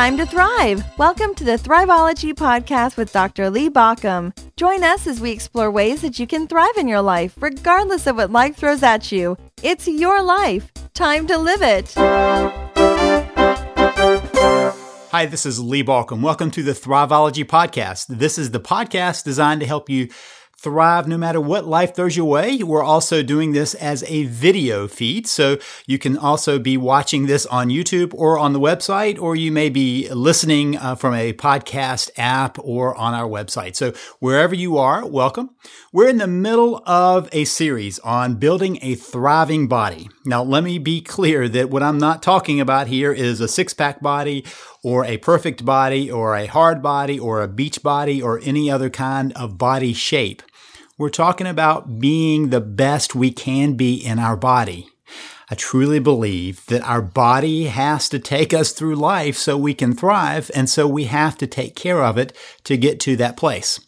time to thrive. Welcome to the Thriveology Podcast with Dr. Lee Baucom. Join us as we explore ways that you can thrive in your life, regardless of what life throws at you. It's your life. Time to live it. Hi, this is Lee Baucom. Welcome to the Thriveology Podcast. This is the podcast designed to help you thrive no matter what life throws your way. We're also doing this as a video feed. So you can also be watching this on YouTube or on the website, or you may be listening uh, from a podcast app or on our website. So wherever you are, welcome. We're in the middle of a series on building a thriving body. Now, let me be clear that what I'm not talking about here is a six pack body or a perfect body or a hard body or a beach body or any other kind of body shape. We're talking about being the best we can be in our body. I truly believe that our body has to take us through life so we can thrive, and so we have to take care of it to get to that place.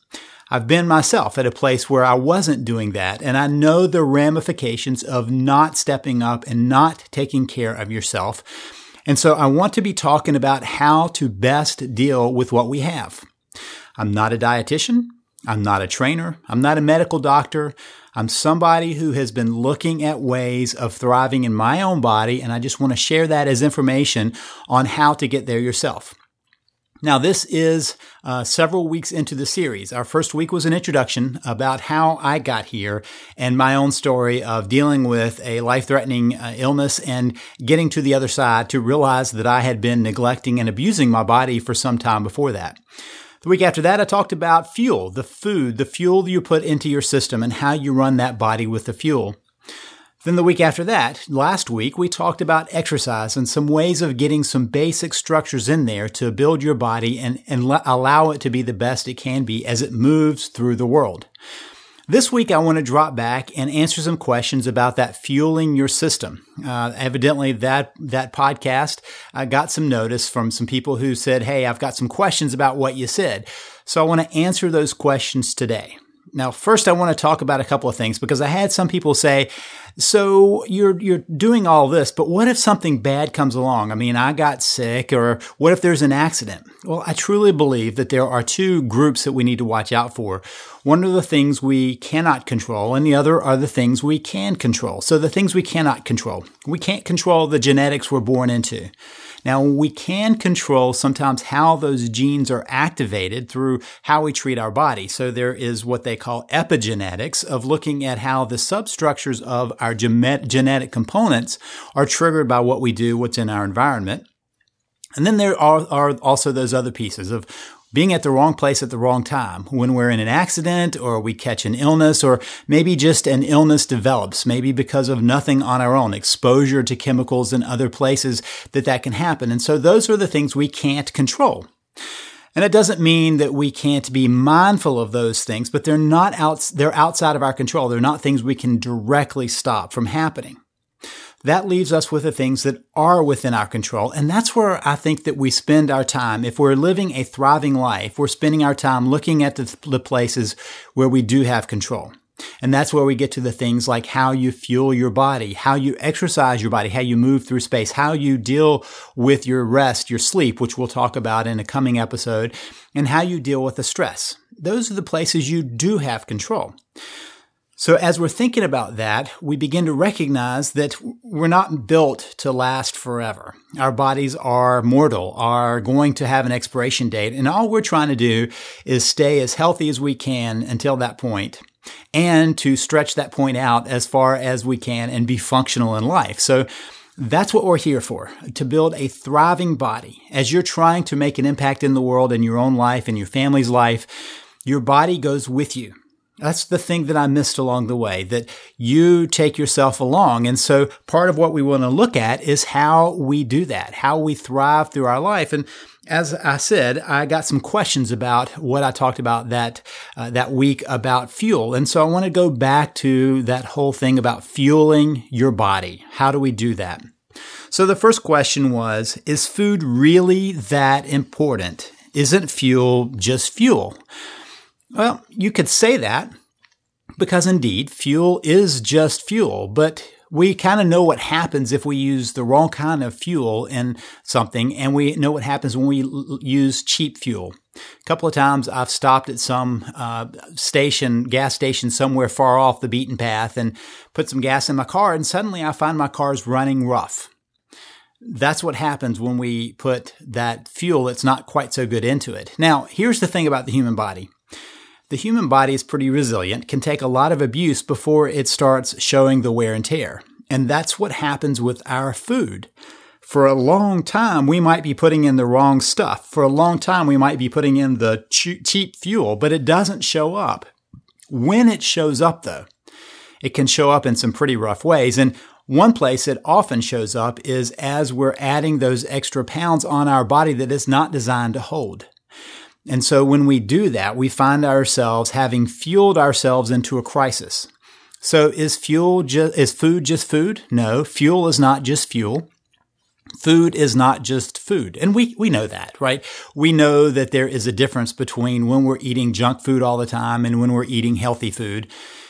I've been myself at a place where I wasn't doing that, and I know the ramifications of not stepping up and not taking care of yourself. And so I want to be talking about how to best deal with what we have. I'm not a dietitian. I'm not a trainer. I'm not a medical doctor. I'm somebody who has been looking at ways of thriving in my own body, and I just want to share that as information on how to get there yourself. Now, this is uh, several weeks into the series. Our first week was an introduction about how I got here and my own story of dealing with a life threatening uh, illness and getting to the other side to realize that I had been neglecting and abusing my body for some time before that. The week after that, I talked about fuel, the food, the fuel you put into your system and how you run that body with the fuel. Then the week after that, last week, we talked about exercise and some ways of getting some basic structures in there to build your body and, and allow it to be the best it can be as it moves through the world. This week, I want to drop back and answer some questions about that fueling your system. Uh, evidently, that that podcast uh, got some notice from some people who said, "Hey, I've got some questions about what you said." So I want to answer those questions today. Now, first, I want to talk about a couple of things because I had some people say, so you're, you're doing all this, but what if something bad comes along? I mean, I got sick or what if there's an accident? Well, I truly believe that there are two groups that we need to watch out for. One are the things we cannot control and the other are the things we can control. So the things we cannot control. We can't control the genetics we're born into. Now, we can control sometimes how those genes are activated through how we treat our body. So there is what they call epigenetics of looking at how the substructures of our genetic components are triggered by what we do, what's in our environment. And then there are, are also those other pieces of being at the wrong place at the wrong time when we're in an accident or we catch an illness or maybe just an illness develops, maybe because of nothing on our own, exposure to chemicals in other places that that can happen. And so those are the things we can't control. And it doesn't mean that we can't be mindful of those things, but they're not out, they're outside of our control. They're not things we can directly stop from happening that leaves us with the things that are within our control. And that's where I think that we spend our time. If we're living a thriving life, we're spending our time looking at the, the places where we do have control. And that's where we get to the things like how you fuel your body, how you exercise your body, how you move through space, how you deal with your rest, your sleep, which we'll talk about in a coming episode, and how you deal with the stress. Those are the places you do have control. So as we're thinking about that, we begin to recognize that we're not built to last forever. Our bodies are mortal, are going to have an expiration date, and all we're trying to do is stay as healthy as we can until that point and to stretch that point out as far as we can and be functional in life. So that's what we're here for, to build a thriving body. As you're trying to make an impact in the world, in your own life, in your family's life, your body goes with you. That's the thing that I missed along the way, that you take yourself along. And so part of what we want to look at is how we do that, how we thrive through our life. And as I said, I got some questions about what I talked about that uh, that week about fuel, and so I want to go back to that whole thing about fueling your body. How do we do that? So the first question was: Is food really that important? Isn't fuel just fuel? Well, you could say that because indeed fuel is just fuel, but we kind of know what happens if we use the wrong kind of fuel in something, and we know what happens when we l- use cheap fuel. A couple of times I've stopped at some uh, station, gas station somewhere far off the beaten path and put some gas in my car, and suddenly I find my car's running rough. That's what happens when we put that fuel that's not quite so good into it. Now, here's the thing about the human body. The human body is pretty resilient, can take a lot of abuse before it starts showing the wear and tear. And that's what happens with our food. For a long time, we might be putting in the wrong stuff. For a long time, we might be putting in the cheap fuel, but it doesn't show up. When it shows up, though, it can show up in some pretty rough ways. And one place it often shows up is as we're adding those extra pounds on our body that it's not designed to hold. And so when we do that, we find ourselves having fueled ourselves into a crisis. So is fuel is food just food? No, fuel is not just fuel. Food is not just food. And we, we know that, right? We know that there is a difference between when we're eating junk food all the time and when we're eating healthy food.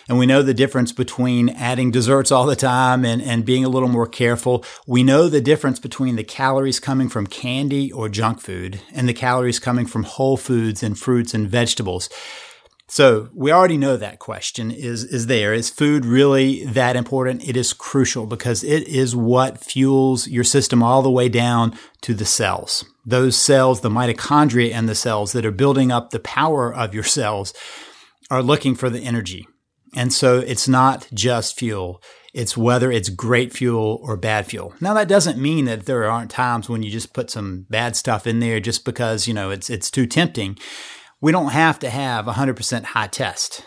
And we know the difference between adding desserts all the time and, and being a little more careful. We know the difference between the calories coming from candy or junk food and the calories coming from whole foods and fruits and vegetables. So we already know that question is, is there. Is food really that important? It is crucial because it is what fuels your system all the way down to the cells. Those cells, the mitochondria and the cells that are building up the power of your cells are looking for the energy. And so it's not just fuel. It's whether it's great fuel or bad fuel. Now that doesn't mean that there aren't times when you just put some bad stuff in there just because, you know, it's it's too tempting. We don't have to have 100% high test.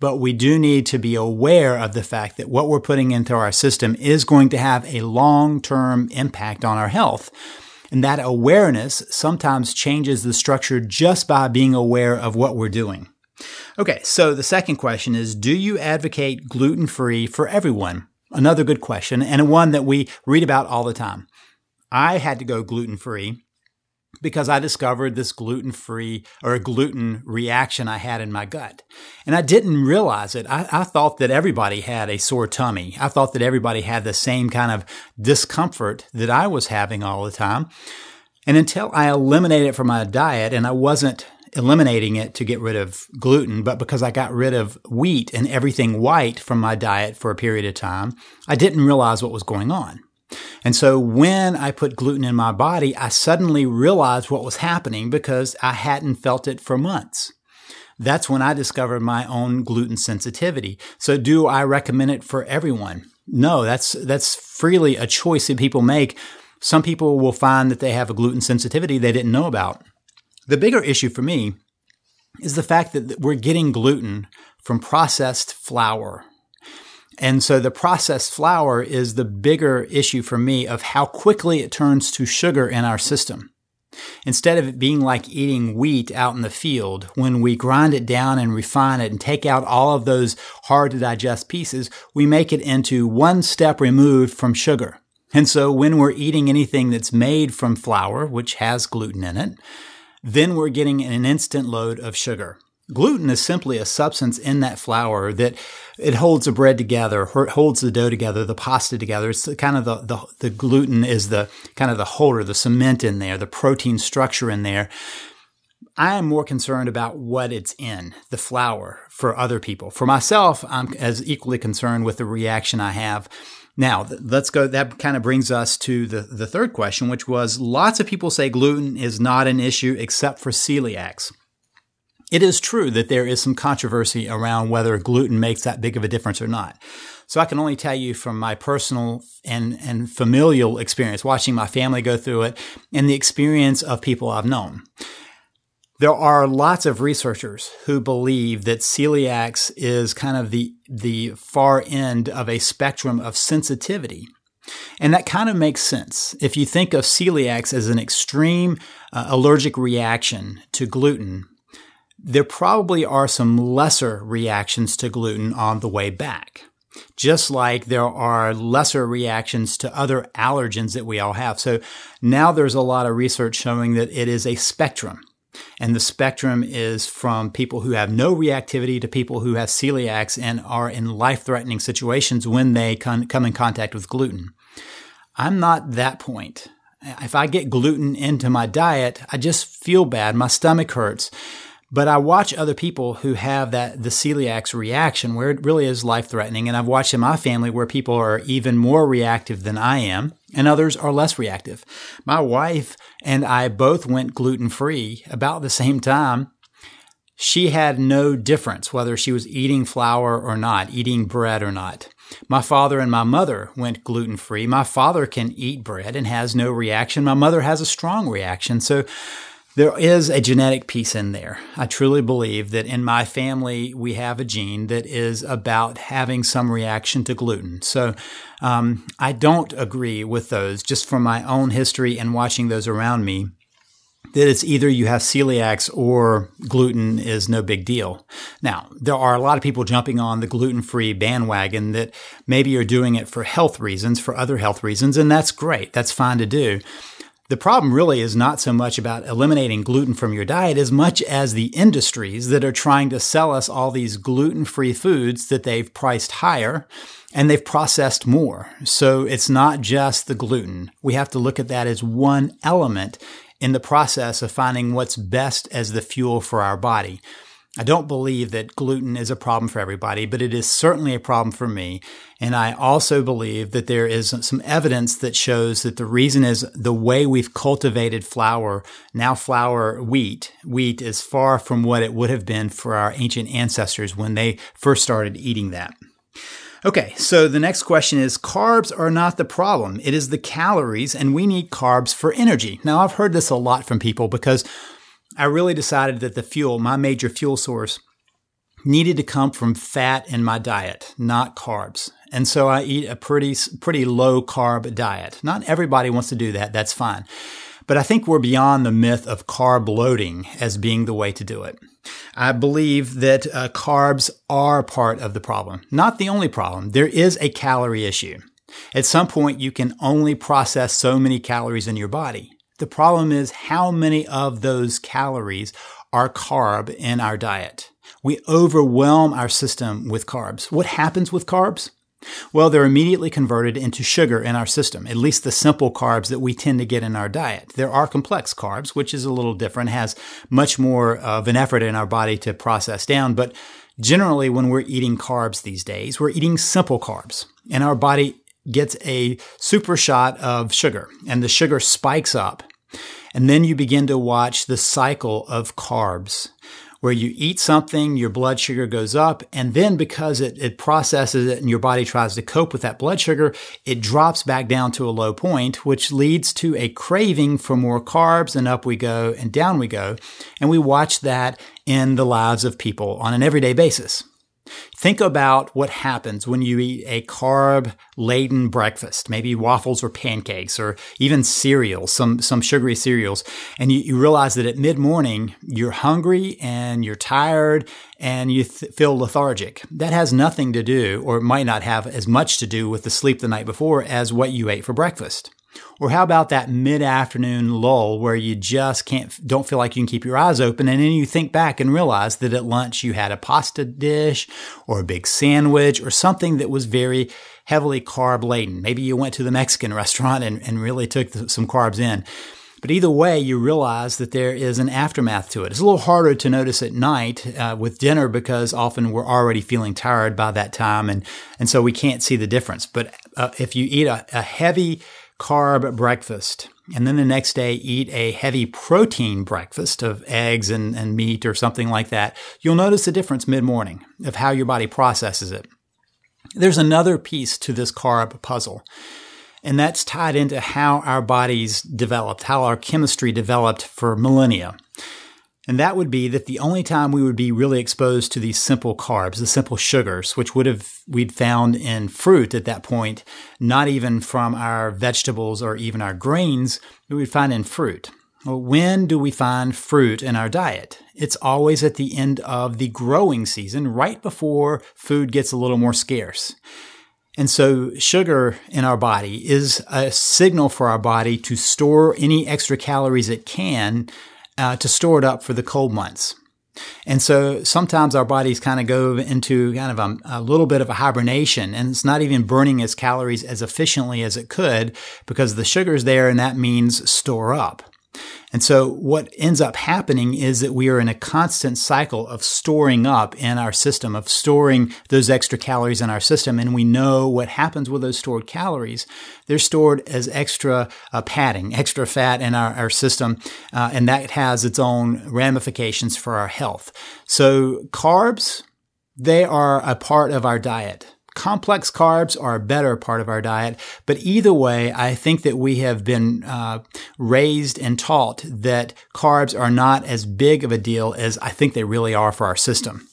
But we do need to be aware of the fact that what we're putting into our system is going to have a long-term impact on our health. And that awareness sometimes changes the structure just by being aware of what we're doing. Okay, so the second question is Do you advocate gluten free for everyone? Another good question, and one that we read about all the time. I had to go gluten free because I discovered this gluten free or gluten reaction I had in my gut. And I didn't realize it. I, I, thought that everybody had a sore tummy. I thought that everybody had the same kind of discomfort that I was having all the time. And until I eliminated it from my diet and I wasn't eliminating it to get rid of gluten, but because I got rid of wheat and everything white from my diet for a period of time, I didn't realize what was going on. And so when I put gluten in my body, I suddenly realized what was happening because I hadn't felt it for months. That's when I discovered my own gluten sensitivity. So do I recommend it for everyone? No, that's, that's freely a choice that people make. Some people will find that they have a gluten sensitivity they didn't know about. The bigger issue for me is the fact that we're getting gluten from processed flour. And so the processed flour is the bigger issue for me of how quickly it turns to sugar in our system. Instead of it being like eating wheat out in the field, when we grind it down and refine it and take out all of those hard to digest pieces, we make it into one step removed from sugar. And so when we're eating anything that's made from flour, which has gluten in it, then we're getting an instant load of sugar. Gluten is simply a substance in that flour that it holds the bread together, or it holds the dough together, the pasta together. It's kind of the, the, the gluten is the kind of the holder, the cement in there, the protein structure in there. I am more concerned about what it's in, the flour, for other people. For myself, I'm as equally concerned with the reaction I have now, let's go. That kind of brings us to the, the third question, which was lots of people say gluten is not an issue except for celiacs. It is true that there is some controversy around whether gluten makes that big of a difference or not. So I can only tell you from my personal and, and familial experience, watching my family go through it and the experience of people I've known. There are lots of researchers who believe that celiacs is kind of the, the far end of a spectrum of sensitivity. And that kind of makes sense. If you think of celiacs as an extreme uh, allergic reaction to gluten, there probably are some lesser reactions to gluten on the way back. Just like there are lesser reactions to other allergens that we all have. So now there's a lot of research showing that it is a spectrum. And the spectrum is from people who have no reactivity to people who have celiacs and are in life threatening situations when they con- come in contact with gluten. I'm not that point. If I get gluten into my diet, I just feel bad. My stomach hurts. But I watch other people who have that, the celiacs reaction where it really is life threatening. And I've watched in my family where people are even more reactive than I am and others are less reactive. My wife and I both went gluten free about the same time. She had no difference whether she was eating flour or not, eating bread or not. My father and my mother went gluten free. My father can eat bread and has no reaction. My mother has a strong reaction. So there is a genetic piece in there. I truly believe that in my family, we have a gene that is about having some reaction to gluten. So um, I don't agree with those just from my own history and watching those around me. That it's either you have celiacs or gluten is no big deal. Now, there are a lot of people jumping on the gluten free bandwagon that maybe you're doing it for health reasons, for other health reasons, and that's great. That's fine to do. The problem really is not so much about eliminating gluten from your diet as much as the industries that are trying to sell us all these gluten free foods that they've priced higher and they've processed more. So it's not just the gluten. We have to look at that as one element in the process of finding what's best as the fuel for our body. I don't believe that gluten is a problem for everybody, but it is certainly a problem for me. And I also believe that there is some evidence that shows that the reason is the way we've cultivated flour. Now flour wheat, wheat is far from what it would have been for our ancient ancestors when they first started eating that. Okay, so the next question is carbs are not the problem. It is the calories, and we need carbs for energy. Now, I've heard this a lot from people because I really decided that the fuel, my major fuel source, needed to come from fat in my diet, not carbs. And so I eat a pretty, pretty low carb diet. Not everybody wants to do that. That's fine. But I think we're beyond the myth of carb loading as being the way to do it. I believe that uh, carbs are part of the problem, not the only problem. There is a calorie issue. At some point, you can only process so many calories in your body. The problem is how many of those calories are carb in our diet. We overwhelm our system with carbs. What happens with carbs? Well, they're immediately converted into sugar in our system, at least the simple carbs that we tend to get in our diet. There are complex carbs, which is a little different, has much more of an effort in our body to process down. But generally, when we're eating carbs these days, we're eating simple carbs and our body gets a super shot of sugar and the sugar spikes up and then you begin to watch the cycle of carbs where you eat something, your blood sugar goes up, and then because it, it processes it and your body tries to cope with that blood sugar, it drops back down to a low point, which leads to a craving for more carbs, and up we go and down we go. And we watch that in the lives of people on an everyday basis. Think about what happens when you eat a carb laden breakfast, maybe waffles or pancakes or even cereals, some, some sugary cereals. And you, you realize that at mid morning, you're hungry and you're tired and you th- feel lethargic. That has nothing to do, or might not have as much to do with the sleep the night before as what you ate for breakfast. Or how about that mid-afternoon lull where you just can't, don't feel like you can keep your eyes open. And then you think back and realize that at lunch you had a pasta dish or a big sandwich or something that was very heavily carb laden. Maybe you went to the Mexican restaurant and, and really took some carbs in. But either way, you realize that there is an aftermath to it. It's a little harder to notice at night uh, with dinner because often we're already feeling tired by that time, and and so we can't see the difference. But uh, if you eat a, a heavy carb breakfast and then the next day eat a heavy protein breakfast of eggs and, and meat or something like that, you'll notice a difference mid morning of how your body processes it. There's another piece to this carb puzzle, and that's tied into how our bodies developed, how our chemistry developed for millennia. And that would be that the only time we would be really exposed to these simple carbs, the simple sugars, which would have we'd found in fruit at that point, not even from our vegetables or even our grains, we would find in fruit. Well, when do we find fruit in our diet? It's always at the end of the growing season, right before food gets a little more scarce. And so sugar in our body is a signal for our body to store any extra calories it can uh, to store it up for the cold months. And so sometimes our bodies kind of go into kind of a, a, little bit of a hibernation and it's not even burning its calories as efficiently as it could because the sugar's there and that means store up. And so what ends up happening is that we are in a constant cycle of storing up in our system, of storing those extra calories in our system. And we know what happens with those stored calories. They're stored as extra uh, padding, extra fat in our, our system. Uh, and that has its own ramifications for our health. So carbs, they are a part of our diet. Complex carbs are a better part of our diet, but either way, I think that we have been uh, raised and taught that carbs are not as big of a deal as I think they really are for our system.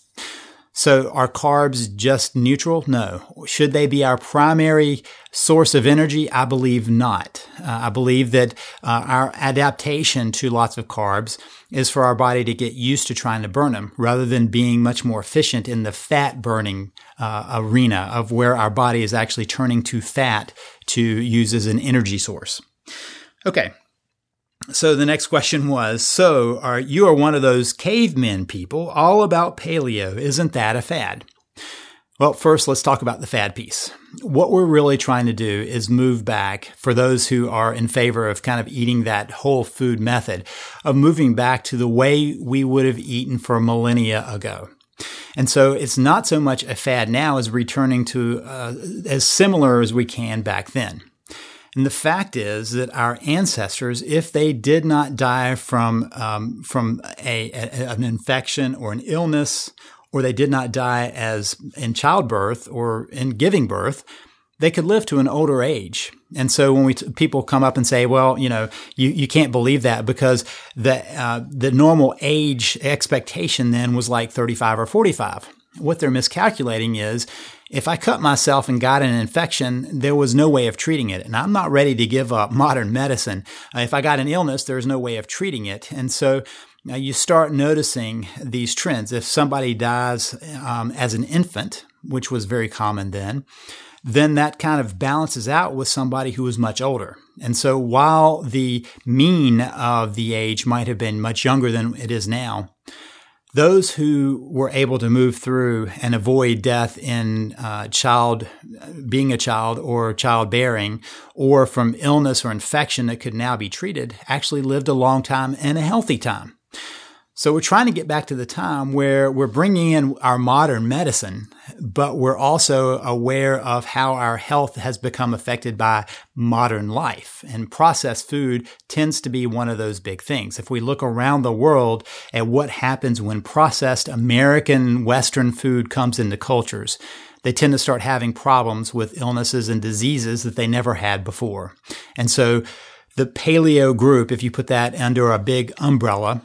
So are carbs just neutral? No. Should they be our primary source of energy? I believe not. Uh, I believe that uh, our adaptation to lots of carbs is for our body to get used to trying to burn them rather than being much more efficient in the fat burning uh, arena of where our body is actually turning to fat to use as an energy source. Okay. So the next question was, so are you are one of those cavemen people all about paleo. Isn't that a fad? Well, first, let's talk about the fad piece. What we're really trying to do is move back for those who are in favor of kind of eating that whole food method of moving back to the way we would have eaten for millennia ago. And so it's not so much a fad now as returning to uh, as similar as we can back then. And the fact is that our ancestors, if they did not die from um, from a, a, an infection or an illness or they did not die as in childbirth or in giving birth, they could live to an older age. And so when we t- people come up and say, well, you know, you, you can't believe that because the uh, the normal age expectation then was like 35 or 45. What they're miscalculating is if I cut myself and got an infection, there was no way of treating it. And I'm not ready to give up modern medicine. Uh, if I got an illness, there's no way of treating it. And so now you start noticing these trends. If somebody dies um, as an infant, which was very common then, then that kind of balances out with somebody who is much older. And so while the mean of the age might have been much younger than it is now, those who were able to move through and avoid death in uh, child being a child or childbearing or from illness or infection that could now be treated actually lived a long time and a healthy time so we're trying to get back to the time where we're bringing in our modern medicine, but we're also aware of how our health has become affected by modern life. And processed food tends to be one of those big things. If we look around the world at what happens when processed American Western food comes into cultures, they tend to start having problems with illnesses and diseases that they never had before. And so the paleo group, if you put that under a big umbrella,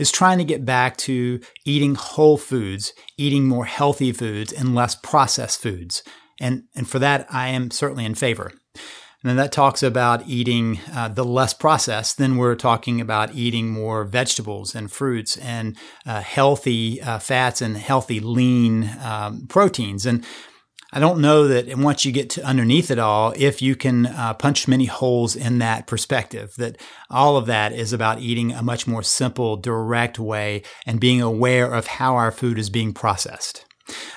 is trying to get back to eating whole foods, eating more healthy foods and less processed foods. And, and for that, I am certainly in favor. And then that talks about eating uh, the less processed. Then we're talking about eating more vegetables and fruits and uh, healthy uh, fats and healthy lean um, proteins. And I don't know that once you get to underneath it all, if you can uh, punch many holes in that perspective, that all of that is about eating a much more simple, direct way and being aware of how our food is being processed.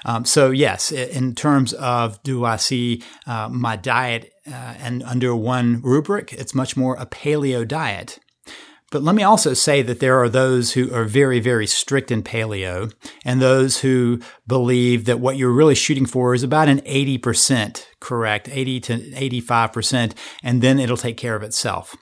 Um, so yes, in terms of do I see uh, my diet uh, and under one rubric, it's much more a paleo diet. But let me also say that there are those who are very, very strict in paleo and those who believe that what you're really shooting for is about an 80% correct, 80 to 85%, and then it'll take care of itself.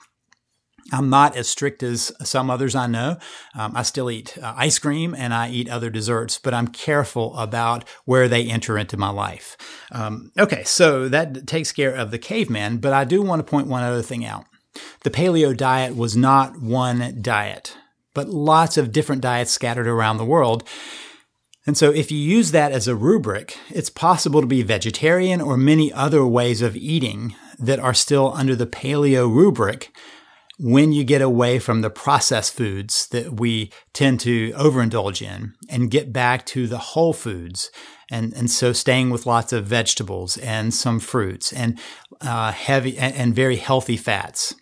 I'm not as strict as some others I know. Um, I still eat uh, ice cream and I eat other desserts, but I'm careful about where they enter into my life. Um, okay, so that takes care of the caveman, but I do want to point one other thing out. The paleo diet was not one diet, but lots of different diets scattered around the world. And so if you use that as a rubric, it's possible to be vegetarian or many other ways of eating that are still under the paleo rubric when you get away from the processed foods that we tend to overindulge in and get back to the whole foods. And, and so staying with lots of vegetables and some fruits and uh, heavy and, and very healthy fats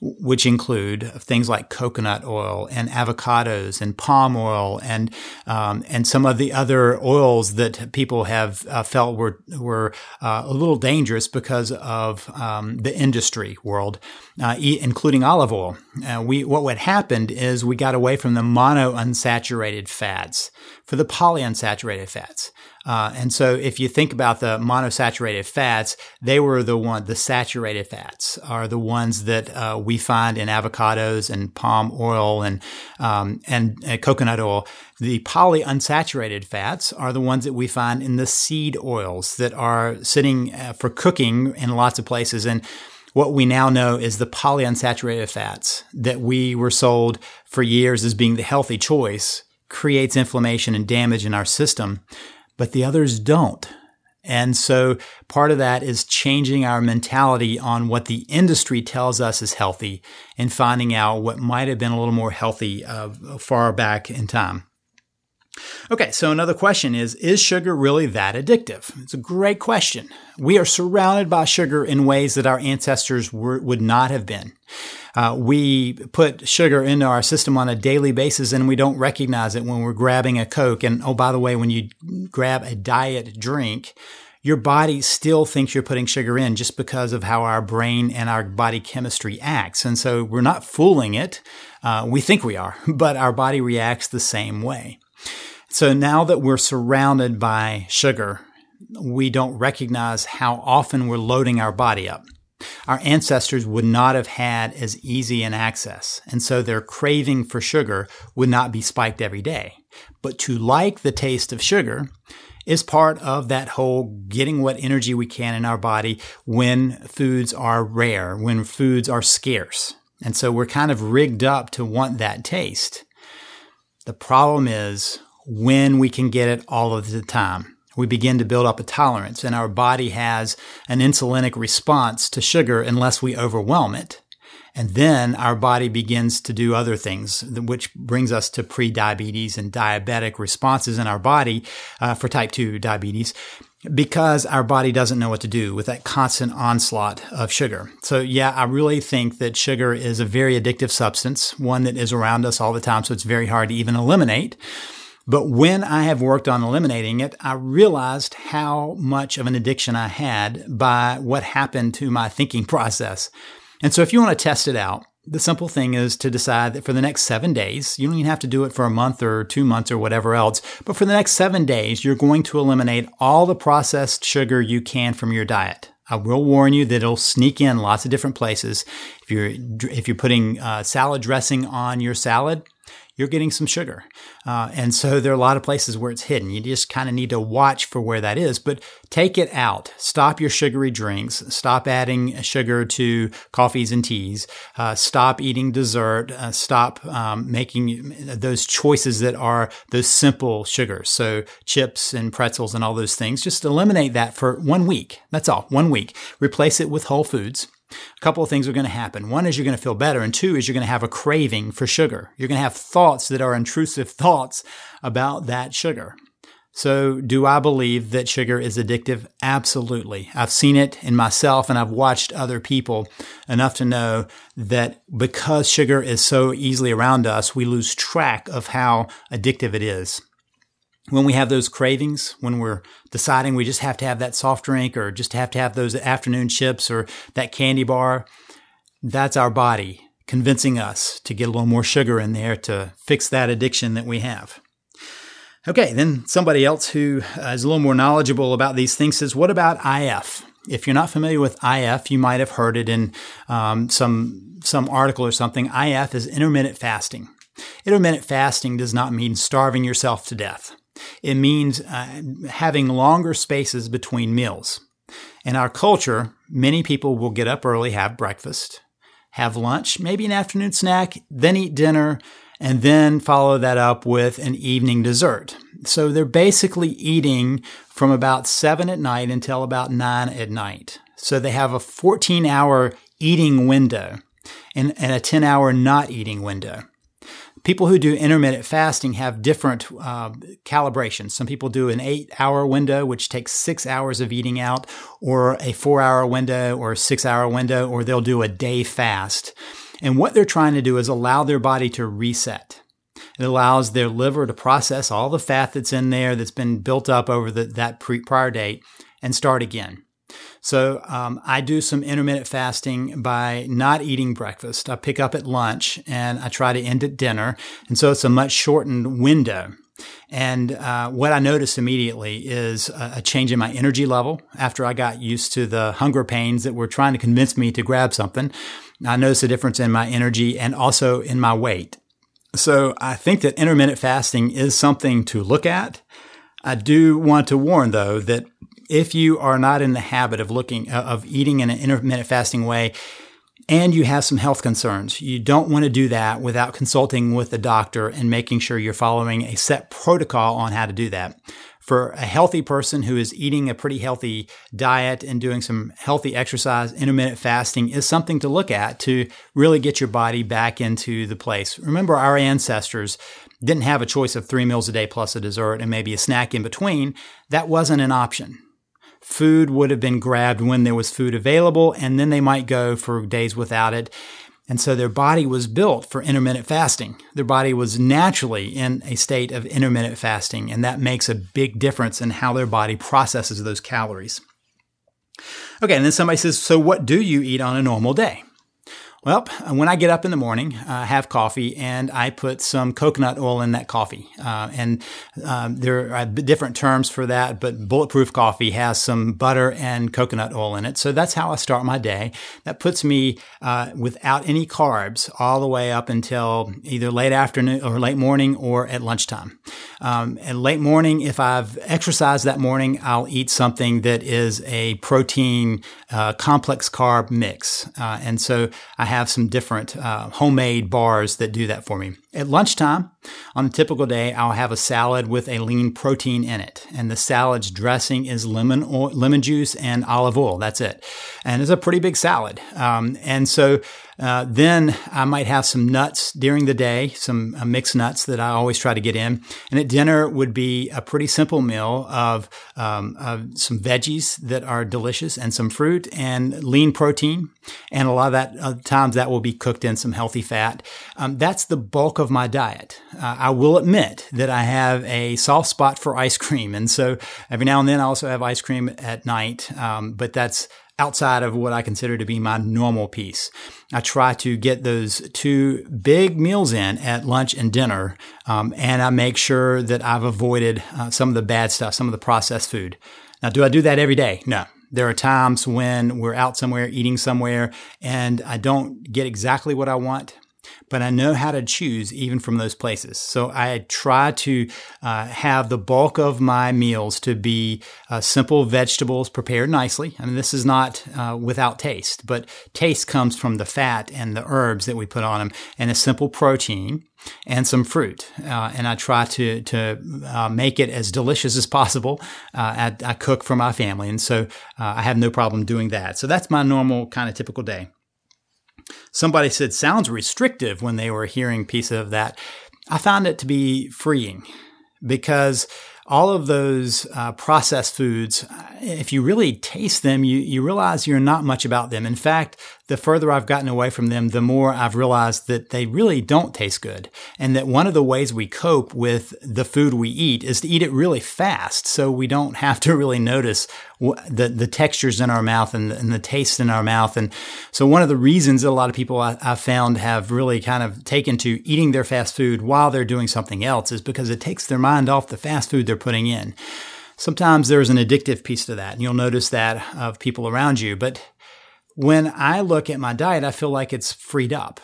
which include things like coconut oil and avocados and palm oil and um, and some of the other oils that people have uh, felt were were uh, a little dangerous because of um, the industry world, uh, including olive oil. Uh, we what had happened is we got away from the monounsaturated fats for the polyunsaturated fats. Uh, and so if you think about the monosaturated fats, they were the one, the saturated fats are the ones that uh, we find in avocados and palm oil and, um, and, and coconut oil. The polyunsaturated fats are the ones that we find in the seed oils that are sitting uh, for cooking in lots of places. And what we now know is the polyunsaturated fats that we were sold for years as being the healthy choice creates inflammation and damage in our system but the others don't. And so part of that is changing our mentality on what the industry tells us is healthy and finding out what might have been a little more healthy uh, far back in time. Okay, so another question is Is sugar really that addictive? It's a great question. We are surrounded by sugar in ways that our ancestors were, would not have been. Uh, we put sugar into our system on a daily basis and we don't recognize it when we're grabbing a Coke. And oh, by the way, when you grab a diet drink, your body still thinks you're putting sugar in just because of how our brain and our body chemistry acts. And so we're not fooling it. Uh, we think we are, but our body reacts the same way. So now that we're surrounded by sugar, we don't recognize how often we're loading our body up. Our ancestors would not have had as easy an access, and so their craving for sugar would not be spiked every day. But to like the taste of sugar is part of that whole getting what energy we can in our body when foods are rare, when foods are scarce. And so we're kind of rigged up to want that taste. The problem is when we can get it all of the time we begin to build up a tolerance and our body has an insulinic response to sugar unless we overwhelm it. And then our body begins to do other things, which brings us to pre-diabetes and diabetic responses in our body uh, for type 2 diabetes because our body doesn't know what to do with that constant onslaught of sugar. So yeah, I really think that sugar is a very addictive substance, one that is around us all the time. So it's very hard to even eliminate. But when I have worked on eliminating it, I realized how much of an addiction I had by what happened to my thinking process. And so if you want to test it out, the simple thing is to decide that for the next seven days, you don't even have to do it for a month or two months or whatever else, but for the next seven days, you're going to eliminate all the processed sugar you can from your diet. I will warn you that it'll sneak in lots of different places. If you're if you're putting uh, salad dressing on your salad, you're getting some sugar. Uh, and so there are a lot of places where it's hidden. You just kind of need to watch for where that is, but take it out. Stop your sugary drinks. Stop adding sugar to coffees and teas. Uh, stop eating dessert. Uh, stop um, making those choices that are those simple sugars. So chips and pretzels and all those things. Just eliminate that for one week. That's all. One week. Replace it with whole foods. A couple of things are going to happen. One is you're going to feel better, and two is you're going to have a craving for sugar. You're going to have thoughts that are intrusive thoughts about that sugar. So, do I believe that sugar is addictive? Absolutely. I've seen it in myself and I've watched other people enough to know that because sugar is so easily around us, we lose track of how addictive it is when we have those cravings, when we're deciding we just have to have that soft drink or just have to have those afternoon chips or that candy bar, that's our body convincing us to get a little more sugar in there to fix that addiction that we have. Okay, then somebody else who is a little more knowledgeable about these things says, What about IF? If you're not familiar with IF, you might have heard it in um, some some article or something. IF is intermittent fasting. Intermittent fasting does not mean starving yourself to death. It means uh, having longer spaces between meals. In our culture, many people will get up early, have breakfast, have lunch, maybe an afternoon snack, then eat dinner, and then follow that up with an evening dessert. So they're basically eating from about 7 at night until about 9 at night. So they have a 14 hour eating window and, and a 10 hour not eating window people who do intermittent fasting have different uh, calibrations. Some people do an eight hour window, which takes six hours of eating out, or a four hour window, or a six hour window, or they'll do a day fast. And what they're trying to do is allow their body to reset. It allows their liver to process all the fat that's in there that's been built up over the, that pre- prior date and start again. So um, I do some intermittent fasting by not eating breakfast. I pick up at lunch and I try to end at dinner. And so it's a much shortened window. And uh, what I noticed immediately is a change in my energy level after I got used to the hunger pains that were trying to convince me to grab something. I noticed a difference in my energy and also in my weight. So I think that intermittent fasting is something to look at. I do want to warn though that if you are not in the habit of looking uh, of eating in an intermittent fasting way and you have some health concerns, you don't want to do that without consulting with a doctor and making sure you're following a set protocol on how to do that. For a healthy person who is eating a pretty healthy diet and doing some healthy exercise, intermittent fasting is something to look at to really get your body back into the place. Remember, our ancestors didn't have a choice of three meals a day plus a dessert and maybe a snack in between. That wasn't an option food would have been grabbed when there was food available, and then they might go for days without it. And so their body was built for intermittent fasting. Their body was naturally in a state of intermittent fasting, and that makes a big difference in how their body processes those calories. Okay, and then somebody says, So what do you eat on a normal day? Well, when I get up in the morning, I have coffee and I put some coconut oil in that coffee. Uh, and um, there are different terms for that, but bulletproof coffee has some butter and coconut oil in it. So that's how I start my day. That puts me uh, without any carbs all the way up until either late afternoon or late morning or at lunchtime. Um, and late morning, if I've exercised that morning, I'll eat something that is a protein uh, complex carb mix. Uh, and so I have some different uh, homemade bars that do that for me. At lunchtime, on a typical day, I'll have a salad with a lean protein in it. And the salad's dressing is lemon oil, lemon juice and olive oil. That's it. And it's a pretty big salad. Um, and so uh, then I might have some nuts during the day, some uh, mixed nuts that I always try to get in. And at dinner would be a pretty simple meal of, um, of some veggies that are delicious and some fruit and lean protein. And a lot of that uh, times that will be cooked in some healthy fat. Um, that's the bulk of my diet. Uh, I will admit that I have a soft spot for ice cream. And so every now and then I also have ice cream at night. Um, but that's outside of what I consider to be my normal piece. I try to get those two big meals in at lunch and dinner, um, and I make sure that I've avoided uh, some of the bad stuff, some of the processed food. Now, do I do that every day? No. There are times when we're out somewhere, eating somewhere, and I don't get exactly what I want but I know how to choose even from those places. So I try to uh, have the bulk of my meals to be uh, simple vegetables prepared nicely. I mean, this is not uh, without taste, but taste comes from the fat and the herbs that we put on them and a simple protein and some fruit. Uh, and I try to to uh, make it as delicious as possible. Uh, I, I, cook for my family, and so uh, I have no problem doing that. So that's my normal kind of typical day. Somebody said sounds restrictive when they were hearing piece of that. I found it to be freeing because all of those uh, processed foods, if you really taste them, you, you realize you're not much about them. In fact, the further I've gotten away from them, the more I've realized that they really don't taste good. And that one of the ways we cope with the food we eat is to eat it really fast so we don't have to really notice the, the textures in our mouth and the, and the taste in our mouth. And so one of the reasons that a lot of people I, have found have really kind of taken to eating their fast food while they're doing something else is because it takes their mind off the fast food they're putting in. Sometimes there's an addictive piece to that, and you'll notice that of people around you. But when I look at my diet, I feel like it's freed up.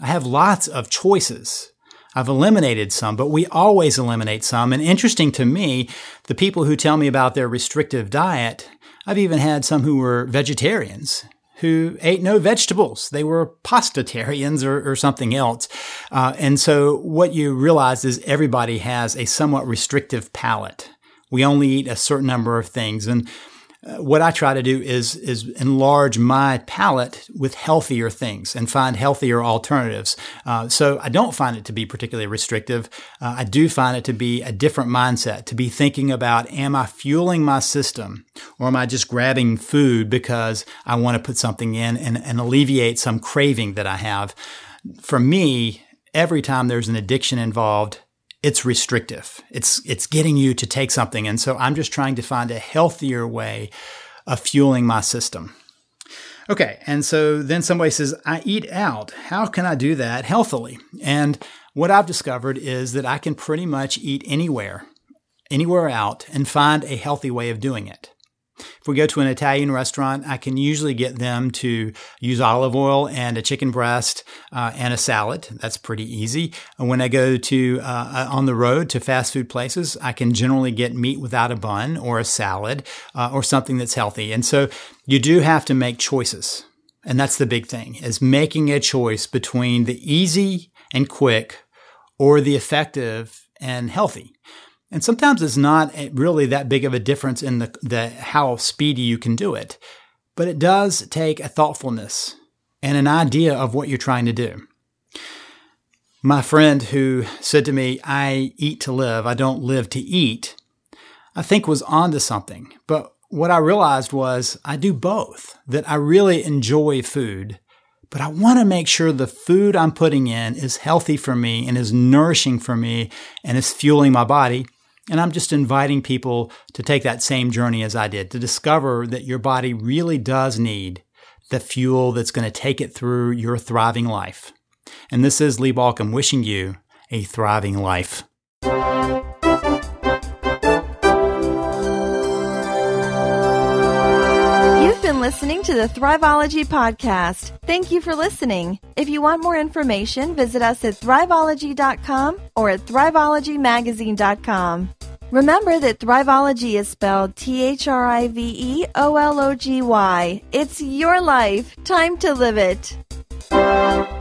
I have lots of choices. I've eliminated some, but we always eliminate some. And interesting to me, the people who tell me about their restrictive diet, I've even had some who were vegetarians who ate no vegetables. They were pastatarians or, or something else. Uh, and so what you realize is everybody has a somewhat restrictive palate. We only eat a certain number of things. And uh, what I try to do is is enlarge my palate with healthier things and find healthier alternatives. Uh, so I don't find it to be particularly restrictive. Uh, I do find it to be a different mindset to be thinking about: Am I fueling my system, or am I just grabbing food because I want to put something in and, and alleviate some craving that I have? For me, every time there's an addiction involved, it's restrictive. It's, it's getting you to take something. And so I'm just trying to find a healthier way of fueling my system. Okay. And so then somebody says, I eat out. How can I do that healthily? And what I've discovered is that I can pretty much eat anywhere, anywhere out and find a healthy way of doing it. If we go to an Italian restaurant, I can usually get them to use olive oil and a chicken breast uh, and a salad. That's pretty easy. And when I go to uh, on the road to fast food places, I can generally get meat without a bun or a salad uh, or something that's healthy. And so you do have to make choices. And that's the big thing is making a choice between the easy and quick or the effective and healthy. And sometimes it's not eh, really that big of a difference in the, the how speedy you can do it, but it does take a thoughtfulness and an idea of what you're trying to do. My friend who said to me, I eat to live, I don't live to eat, I think was onto something. But what I realized was I do both, that I really enjoy food, but I want to make sure the food I'm putting in is healthy for me and is nourishing for me and is fueling my body and I'm just inviting people to take that same journey as I did, to discover that your body really does need the fuel that's going to take it through your thriving life. And this is Lee Baucom wishing you a thriving life. You've been listening to the Thriveology Podcast. Thank you for listening. If you want more information, visit us at thriveology.com or at thriveologymagazine.com. Remember that Thriveology is spelled T H R I V E O L O G Y. It's your life. Time to live it.